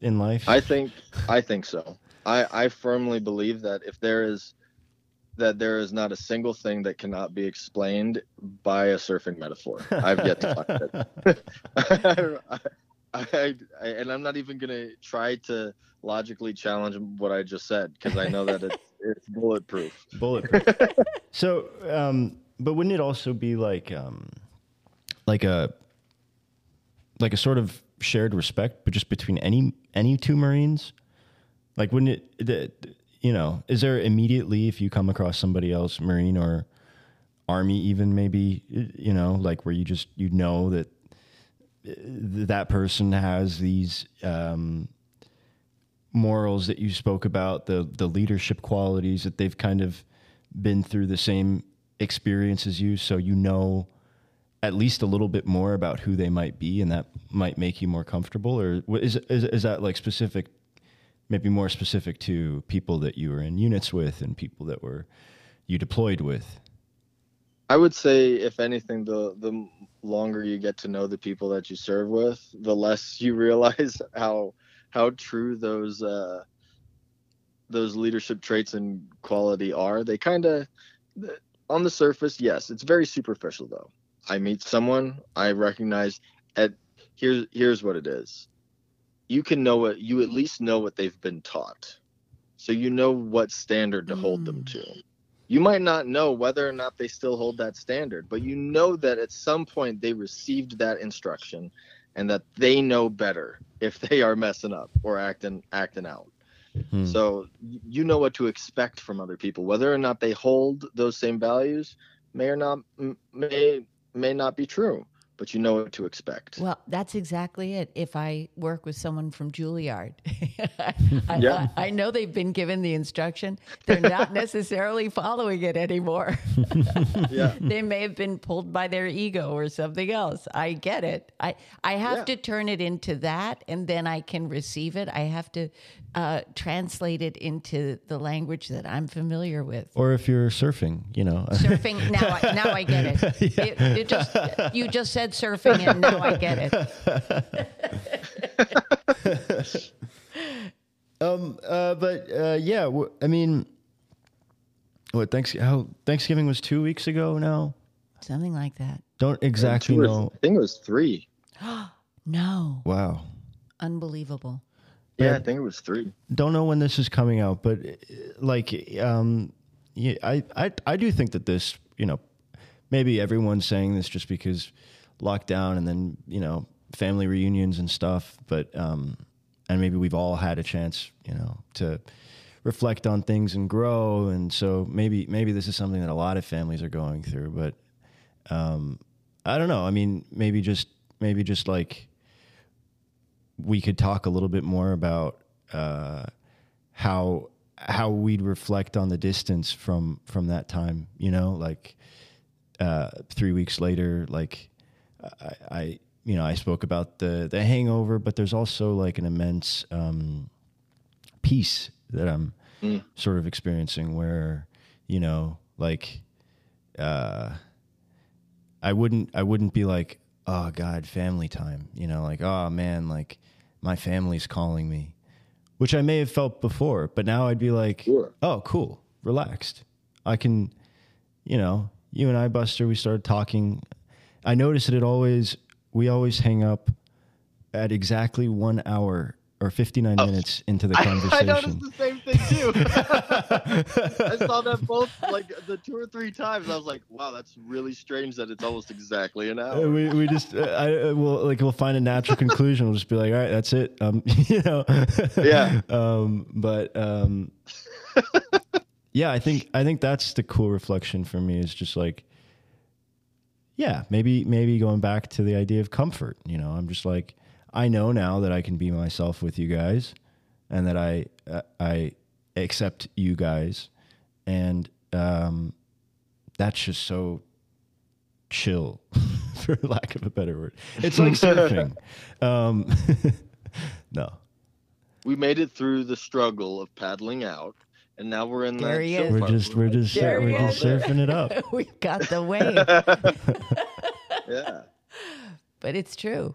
[SPEAKER 1] in life?
[SPEAKER 4] I think I think so. I I firmly believe that if there is that there is not a single thing that cannot be explained by a surfing metaphor. I've yet to find it. <laughs> I, I, I, and I'm not even gonna try to logically challenge what I just said because I know that it's <laughs> it's bulletproof.
[SPEAKER 1] Bulletproof. <laughs> so, um, but wouldn't it also be like, um, like a, like a sort of shared respect, but just between any any two Marines? Like, wouldn't it? The, you know, is there immediately if you come across somebody else, Marine or Army, even maybe, you know, like where you just you know that that person has these um, morals that you spoke about, the the leadership qualities that they've kind of been through the same experience as you, so you know at least a little bit more about who they might be, and that might make you more comfortable? Or is is, is that like specific? Maybe more specific to people that you were in units with and people that were you deployed with.
[SPEAKER 4] I would say, if anything, the the longer you get to know the people that you serve with, the less <laughs> you realize how how true those uh, those leadership traits and quality are. They kind of, on the surface, yes, it's very superficial though. I meet someone, I recognize at here's here's what it is. You can know what you at least know what they've been taught, so you know what standard to hold them to you might not know whether or not they still hold that standard, but you know that at some point they received that instruction and that they know better <laughs> if they are messing up or acting acting out.
[SPEAKER 1] Hmm.
[SPEAKER 4] So you know what to expect from other people, whether or not they hold those same values may or not may may not be true, but you know what to expect.
[SPEAKER 3] Well, that's exactly it. If I work with someone from Juilliard, <laughs> I,
[SPEAKER 4] Yeah.
[SPEAKER 3] I, I know they've been given the instruction. They're not <laughs> necessarily following it anymore. <laughs>
[SPEAKER 4] yeah.
[SPEAKER 3] they may have been pulled by their ego or something else. I get it. I, I have
[SPEAKER 4] Yeah.
[SPEAKER 3] to turn it into that and then I can receive it. I have to uh, translate it into the language that I'm familiar with.
[SPEAKER 1] Or if you're surfing, you know.
[SPEAKER 3] Surfing now, I, <laughs> now I get it. it. It just you just said surfing, and now I get it. <laughs>
[SPEAKER 1] Um, uh, but uh, yeah, w- I mean, what thanks how Thanksgiving was two weeks ago now.
[SPEAKER 3] Something like that.
[SPEAKER 1] Don't exactly
[SPEAKER 4] Two or-
[SPEAKER 1] know.
[SPEAKER 4] I think it was three. <gasps>
[SPEAKER 3] No,
[SPEAKER 1] Wow,
[SPEAKER 3] unbelievable.
[SPEAKER 4] Yeah. I think it was three.
[SPEAKER 1] don't know when this is coming out, but like, um, yeah, I, I I do think that this, you know, maybe everyone's saying this just because lockdown and then you know family reunions and stuff, but um, and maybe we've all had a chance, you know, to reflect on things and grow, and so maybe maybe this is something that a lot of families are going through, but um, I don't know. I mean, maybe just maybe just like we could talk a little bit more about uh, how how we'd reflect on the distance from from that time. You know, like uh, three weeks later, like I, I you know I spoke about the the hangover, but there's also like an immense um, peace that I'm
[SPEAKER 4] Mm.
[SPEAKER 1] sort of experiencing where you know like uh, I wouldn't I wouldn't be like oh god family time you know like oh man like my family's calling me which I may have felt before but now I'd be like
[SPEAKER 4] Sure.
[SPEAKER 1] oh cool relaxed. I can you know you and I Buster we started talking. I noticed that it always we always hang up at exactly 1 hour or 59 minutes into the <laughs>
[SPEAKER 4] conversation. I, I
[SPEAKER 1] conversation
[SPEAKER 4] noticed the same thing too. <laughs> I saw that both like the two or three times. I was like, wow, that's really strange that it's almost exactly an
[SPEAKER 1] Uh,
[SPEAKER 4] hour.
[SPEAKER 1] we we just uh, I uh, will like we'll find a natural <laughs> conclusion. We'll just be like, all right, that's it. Um, <laughs> you know.
[SPEAKER 4] Yeah.
[SPEAKER 1] Um, but um, yeah, I think I think that's the cool reflection for me is just like, yeah, maybe maybe going back to the idea of comfort. You know, I'm just like, I know now that I can be myself with you guys, and that I uh, I accept you guys, and um, that's just so chill, <laughs> for lack of a better word. It's like surfing. <laughs> um, <laughs> no,
[SPEAKER 4] We made it through the struggle of paddling out, and now we're in
[SPEAKER 3] There
[SPEAKER 4] that
[SPEAKER 3] he is.
[SPEAKER 1] we're just we're just
[SPEAKER 3] There
[SPEAKER 1] we're just surfing it up.
[SPEAKER 3] We've got the wave,
[SPEAKER 4] yeah.
[SPEAKER 3] but it's true.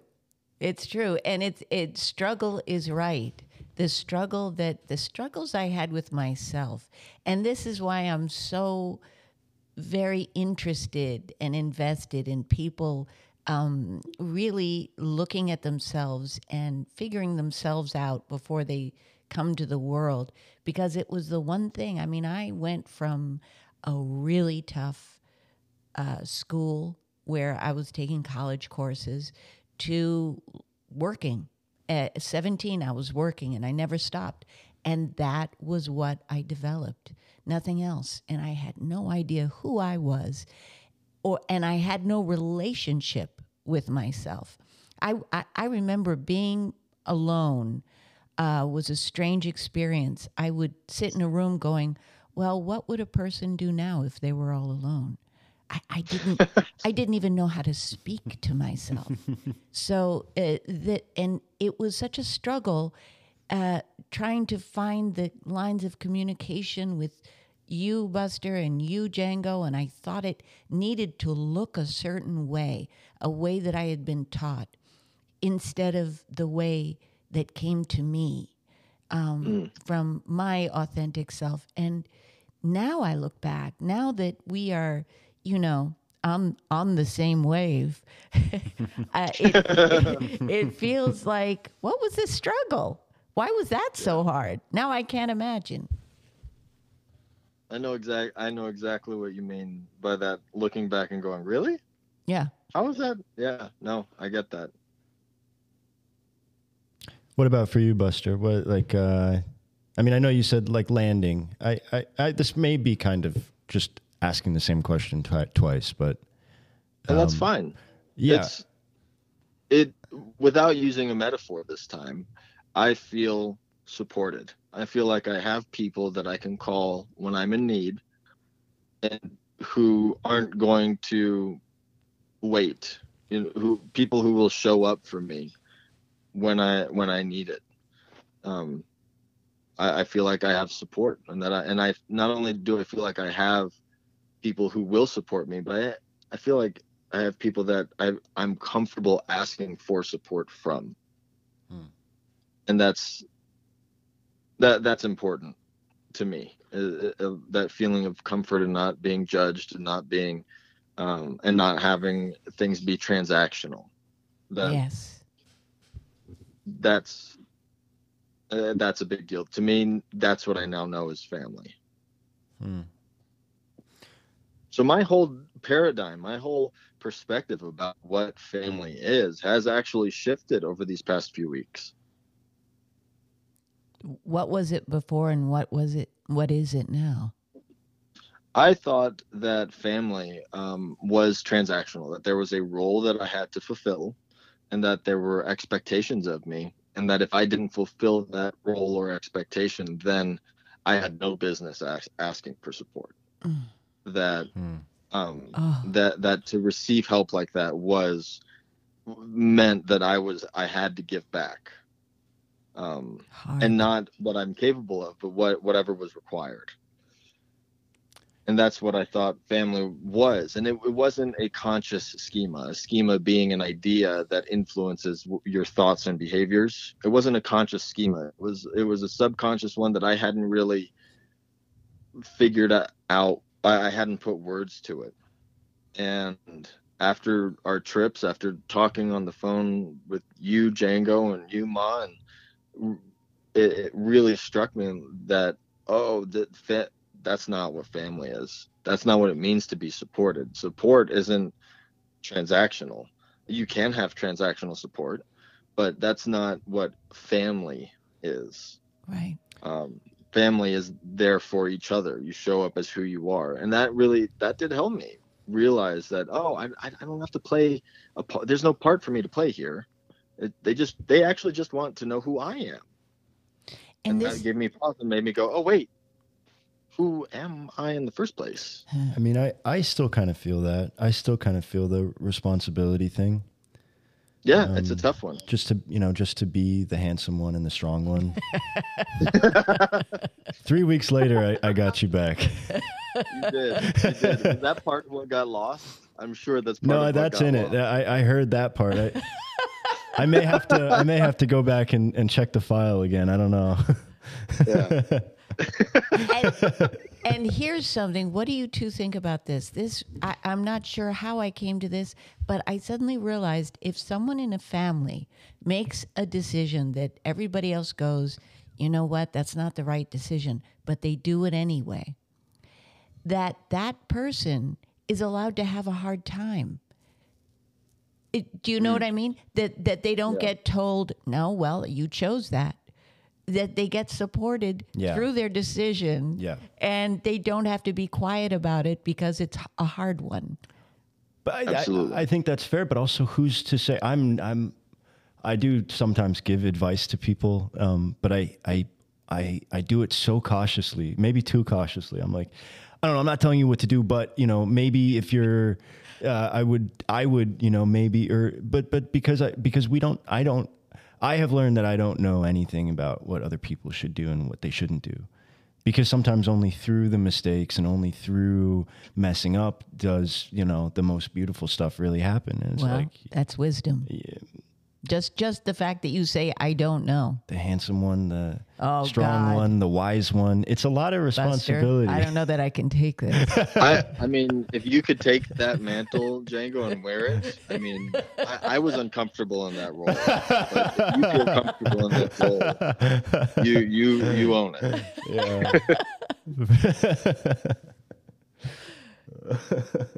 [SPEAKER 3] It's true, and it's it. Struggle is right. The struggle that the struggles I had with myself, and this is why I'm so very interested and invested in people um, really looking at themselves and figuring themselves out before they come to the world. Because it was the one thing. I mean, I went from a really tough uh, school where I was taking college courses to working. At 17, I was working and I never stopped. And that was what I developed, nothing else. And I had no idea who I was, or and I had no relationship with myself. I I, I remember being alone uh, was a strange experience. I would sit in a room going, "Well, what would a person do now if they were all alone?" I, I didn't I <laughs> didn't even know how to speak to myself. so uh, that and it was such a struggle uh, trying to find the lines of communication with you, Buster, and you, Django, and I thought it needed to look a certain way, a way that I had been taught, instead of the way that came to me um, from my authentic self. And now I look back, now that we are, you know, on on the same wave, <laughs> uh, it, it feels like what was this struggle? Why was that so hard? Now I can't imagine.
[SPEAKER 4] I know exact. I know exactly what you mean by that. Looking back and going, really?
[SPEAKER 3] Yeah.
[SPEAKER 4] How was that? Yeah. No, I get that.
[SPEAKER 1] What about for you, Buster? What like? uh I mean, I know you said like landing. I, I, I this may be kind of just asking the same question twi- twice, but
[SPEAKER 4] And that's
[SPEAKER 1] Um,
[SPEAKER 4] fine.
[SPEAKER 1] yeah,
[SPEAKER 4] It's it without using a metaphor this time. I feel supported. I feel like I have people that I can call when I'm in need, and who aren't going to wait. You know, who people who will show up for me when I when I need it. Um, I, I feel like I have support, and that I and I not only do I feel like I have people who will support me, but I, I feel like I have people that I I'm comfortable asking for support from,
[SPEAKER 1] Hmm.
[SPEAKER 4] and that's that that's important to me. Uh, uh, that feeling of comfort and not being judged and not being um, and not having things be transactional. That
[SPEAKER 3] yes.
[SPEAKER 4] that's uh, that's a big deal to me. That's what I now know is family.
[SPEAKER 1] Hmm.
[SPEAKER 4] So my whole paradigm, my whole perspective about what family is has actually shifted over these past few weeks.
[SPEAKER 3] What was it before, and what was it? What is it now?
[SPEAKER 4] I thought that family um, was transactional, that there was a role that I had to fulfill, and that there were expectations of me, and that if I didn't fulfill that role or expectation, then I had no business as- asking for support.
[SPEAKER 3] Mm.
[SPEAKER 4] That
[SPEAKER 1] Hmm.
[SPEAKER 4] um,
[SPEAKER 3] Oh,
[SPEAKER 4] that that to receive help like that was meant that I was I had to give back, um,
[SPEAKER 3] hard.
[SPEAKER 4] and not what I'm capable of, but what whatever was required. And that's what I thought family was, and it, it wasn't a conscious schema. A schema being an idea that influences w- your thoughts and behaviors. It wasn't a conscious schema. It was it was a subconscious one that I hadn't really figured out. I, I hadn't put words to it. And after our trips, after talking on the phone with you, Django, and you, Ma, and it, it really struck me that oh, that fa- that's not what family is. That's not what it means to be supported. Support isn't transactional. You can have transactional support, but that's not what family is
[SPEAKER 3] right.
[SPEAKER 4] um, family is there for each other. You show up as who you are. And that really that did help me realize that oh i, I I don't have to play a part there's no part for me to play here. It, they just they actually just want to know who i am.
[SPEAKER 3] And
[SPEAKER 4] and
[SPEAKER 3] this,
[SPEAKER 4] that gave me pause and made me go oh wait who am i in the first place? <sighs>
[SPEAKER 1] I mean, I, I still kind of feel that. I still kind of feel the responsibility thing.
[SPEAKER 4] Yeah it's a
[SPEAKER 1] Um,
[SPEAKER 4] tough one
[SPEAKER 1] Just to you know, just to be the handsome one and the strong one. <laughs> Three weeks later, I, I got you back.
[SPEAKER 4] you did you did Is that part what got lost i'm sure that's part of
[SPEAKER 1] No, that's in it. I, I heard that part. I, I may have to. I may have to go back and, and check the file again. I don't know.
[SPEAKER 4] Yeah.
[SPEAKER 3] And, and here's something. What do you two think about this? This I, I'm not sure how I came to this, but I suddenly realized if someone in a family makes a decision that everybody else goes, you know what, that's not the right decision, but they do it anyway, that that person is allowed to have a hard time. It, do you know mm. what I mean? That that they don't
[SPEAKER 4] Yeah.
[SPEAKER 3] get told, no, well, you chose that. That they get supported
[SPEAKER 1] Yeah.
[SPEAKER 3] through their decision
[SPEAKER 1] yeah,
[SPEAKER 3] and they don't have to be quiet about it because it's a hard one.
[SPEAKER 1] but I,
[SPEAKER 4] Absolutely.
[SPEAKER 1] I, I think that's fair. But also, who's to say? I'm. I'm. I do sometimes give advice to people, um, but I. I. I. I do it so cautiously, maybe too cautiously. I'm like, I don't know. I'm not telling you what to do, but you know, maybe if you're, uh, I would, I would, you know, maybe, or, but, but because I, because we don't, I don't, I have learned that I don't know anything about what other people should do and what they shouldn't do. Because sometimes only through the mistakes and only through messing up does, you know, the most beautiful stuff really happen. And it's
[SPEAKER 3] Well,
[SPEAKER 1] like
[SPEAKER 3] that's wisdom. Just just the fact that you say I don't know.
[SPEAKER 1] the handsome one, the
[SPEAKER 3] Oh,
[SPEAKER 1] strong
[SPEAKER 3] God.
[SPEAKER 1] one, the wise one. It's a lot of
[SPEAKER 3] Buster,
[SPEAKER 1] responsibility.
[SPEAKER 3] I don't know that I can take this. <laughs>
[SPEAKER 4] I, I mean, if you could take that mantle, Django, and wear it, I mean, I, I was uncomfortable in that role. But if you feel comfortable in that role, you you you own it.
[SPEAKER 1] Yeah.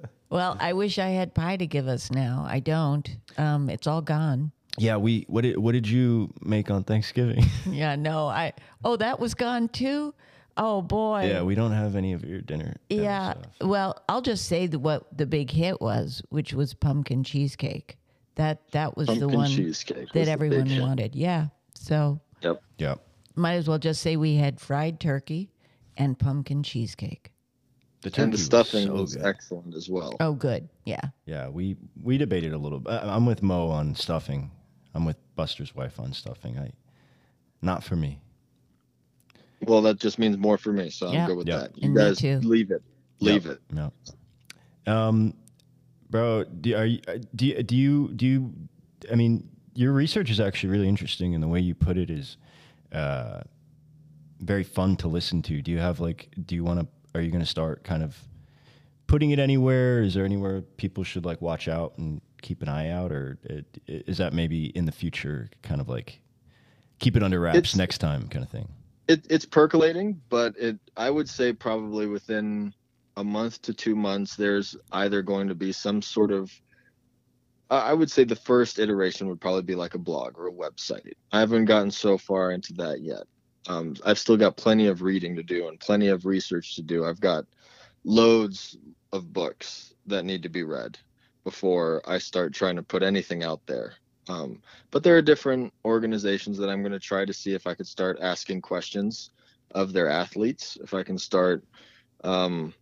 [SPEAKER 1] <laughs>
[SPEAKER 3] well, I wish I had pie to give us now. I don't. Um, it's all gone.
[SPEAKER 1] Yeah, we what did what did you make on Thanksgiving? <laughs>
[SPEAKER 3] Yeah, no, I. Oh, that was gone too. Oh boy.
[SPEAKER 1] yeah, we don't have any of your dinner. dinner
[SPEAKER 3] Yeah.
[SPEAKER 1] stuff.
[SPEAKER 3] Well, I'll just say the, what the big hit was, which was pumpkin cheesecake. That that was the one
[SPEAKER 4] cheesecake
[SPEAKER 3] that
[SPEAKER 4] the big
[SPEAKER 3] everyone
[SPEAKER 4] hit.
[SPEAKER 3] wanted. Yeah. So
[SPEAKER 4] Yep.
[SPEAKER 1] Yep.
[SPEAKER 3] might as well just say we had fried turkey and pumpkin cheesecake.
[SPEAKER 1] The
[SPEAKER 4] And
[SPEAKER 1] turkey
[SPEAKER 4] the
[SPEAKER 1] was
[SPEAKER 4] stuffing
[SPEAKER 1] so
[SPEAKER 4] was excellent as well.
[SPEAKER 3] Oh, good. Yeah.
[SPEAKER 1] Yeah, we we debated a little bit. I'm with Mo on stuffing. I'm with Buster's wife on stuffing. I not for me.
[SPEAKER 4] Well, that just means more for me, so
[SPEAKER 3] Yeah.
[SPEAKER 4] I'm good with
[SPEAKER 1] Yeah.
[SPEAKER 4] that. You
[SPEAKER 3] And
[SPEAKER 4] guys
[SPEAKER 3] too.
[SPEAKER 4] leave it. Leave it.
[SPEAKER 1] No. Um, bro, do, are you, uh, do you, do you, do you, I mean, your research is actually really interesting and the way you put it is, uh, very fun to listen to. Do you have like, do you want to, are you going to start kind of putting it anywhere? Is there anywhere people should like watch out and keep an eye out? Or it, is that maybe in the future kind of like keep it under wraps
[SPEAKER 4] It's-
[SPEAKER 1] next time kind of thing?
[SPEAKER 4] It, it's percolating, but it I would say probably within a month to two months, there's either going to be some sort of I I would say the first iteration would probably be like a blog or a website. I haven't gotten so far into that yet. Um, I've still got plenty of reading to do and plenty of research to do. I've got loads of books that need to be read before I start trying to put anything out there. Um, but there are different organizations that I'm going to try to see if I could start asking questions of their athletes. If I can start, um,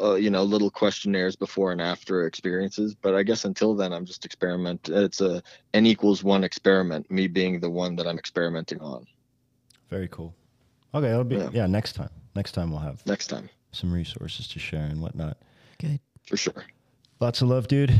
[SPEAKER 4] uh, you know, little questionnaires before and after experiences. But I guess until then, I'm just experiment. It's a n equals one experiment. Me being the one that I'm experimenting on.
[SPEAKER 1] Very cool. Okay. That'll be,
[SPEAKER 4] Yeah.
[SPEAKER 1] yeah, next time. Next time we'll have
[SPEAKER 4] Next time,
[SPEAKER 1] some resources to share and whatnot.
[SPEAKER 3] Good.
[SPEAKER 4] for sure.
[SPEAKER 1] Lots of love, dude.